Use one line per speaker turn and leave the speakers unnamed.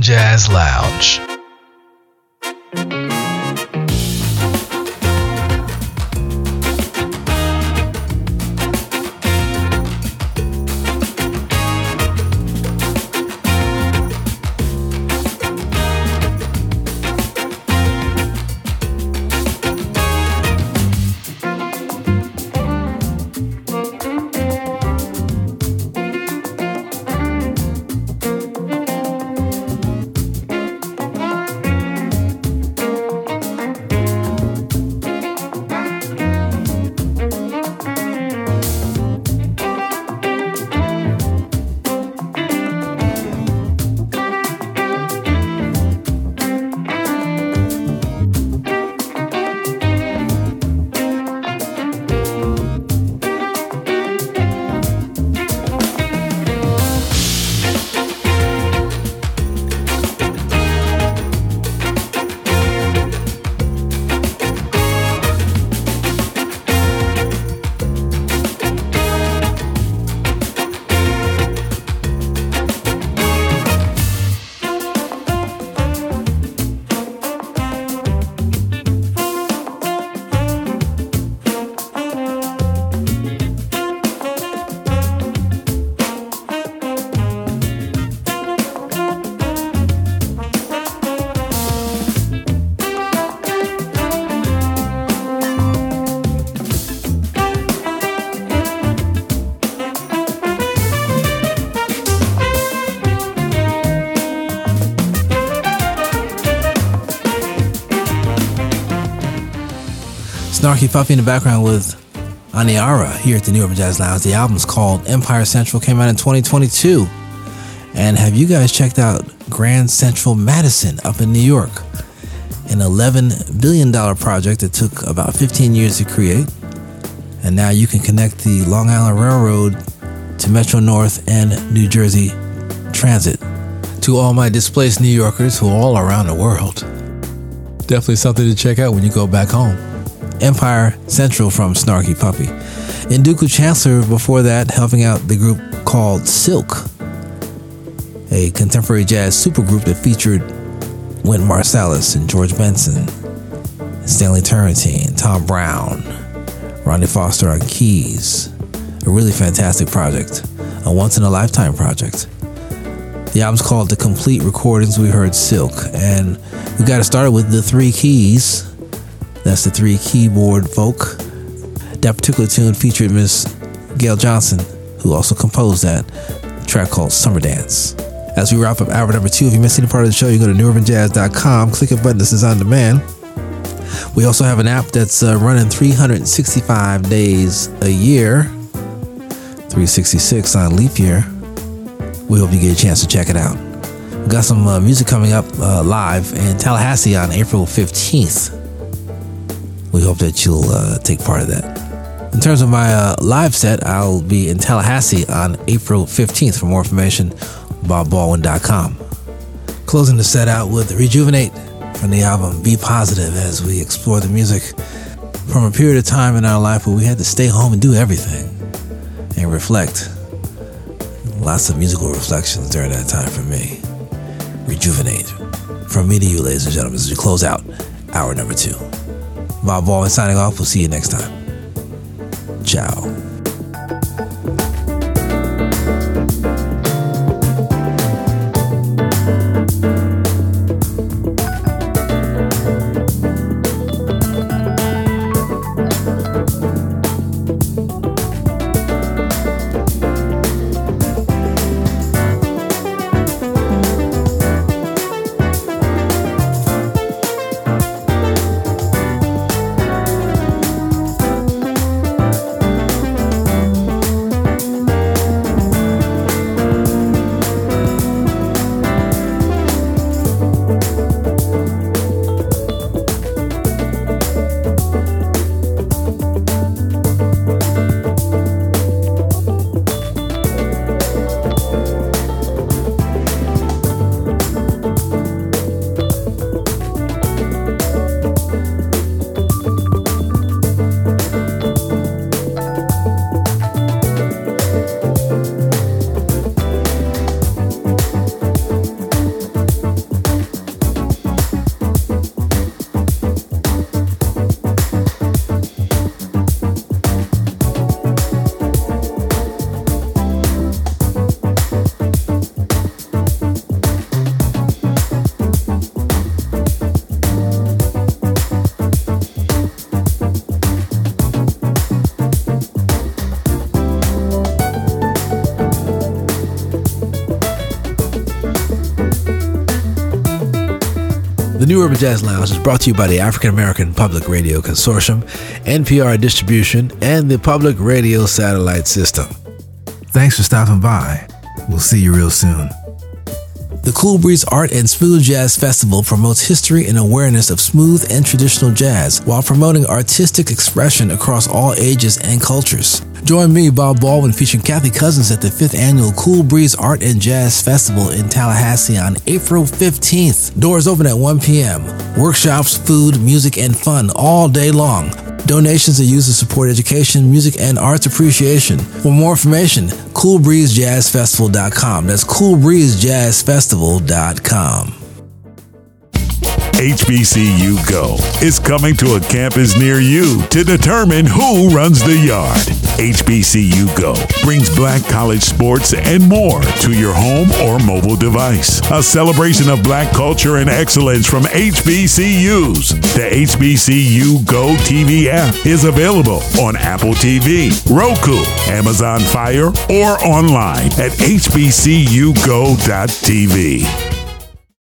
Jazz Lounge.
Snarky Puppy in the background with Aniara here at the New Urban Jazz Lounge. The album's called Empire Central, came out in 2022. And have you guys checked out Grand Central Madison up in New York? An $11 billion project that took about 15 years to create. And now you can connect the Long Island Railroad to Metro North and New Jersey Transit. To all my displaced New Yorkers who are all around the world. Definitely something to check out when you go back home. Empire Central from Snarky Puppy. Ndugu Chancler before that helping out the group called Silk, a contemporary jazz supergroup that featured Wynton Marsalis and George Benson, Stanley Turrentine, Tom Brown, Ronnie Foster on keys. A really fantastic project, a once in a lifetime project. The album's called The Complete Recordings. We heard Silk, and we got to start with the three keys that's the three keyboard folk. That particular tune featured Miss Gail Jhonson, who also composed that track called Summer Dance. As we wrap up hour number two, if you missed any part of the show, you go to newurbanjazz.com, click a button that says on demand. We also have an app that's uh, running 365 days a year, 366 on leap year. We hope you get a chance to check it out. We got some uh, music coming up uh, live in Tallahassee on April 15th. We hope that you'll uh, take part of that. In terms of my uh, live set, I'll be in Tallahassee on April 15th. For more information, bobbaldwin.com. Closing the set out with Rejuvenate from the album Be Positive as we explore the music from a period of time in our life where we had to stay home and do everything and reflect. Lots of musical reflections during that time for me. Rejuvenate. From me to you, ladies and gentlemen, as we close out hour number two. Bob Baldwin signing off. We'll see you next time. Ciao. New Urban Jazz Lounge is brought to you by the African American Public Radio Consortium, NPR Distribution, and the Public Radio Satellite System. Thanks for stopping by. We'll see you real soon. The Cool Breeze Art and Smooth Jazz Festival promotes history and awareness of smooth and traditional jazz while promoting artistic expression across all ages and cultures. Join me, Bob Baldwin, featuring Kathy Cousins at the 5th Annual Cool Breeze Art and Jazz Festival in Tallahassee on April 15th. Doors open at 1 p.m. Workshops, food, music, and fun all day long. Donations are used to support education, music, and arts appreciation. For more information, coolbreezejazzfestival.com. That's coolbreezejazzfestival.com.
HBCU Go is coming to a campus near you to determine who runs the yard. HBCU Go brings black college sports and more to your home or mobile device. A celebration of black culture and excellence from HBCUs. The HBCU Go TV app is available on Apple TV, Roku, Amazon Fire, or online at hbcugo.tv.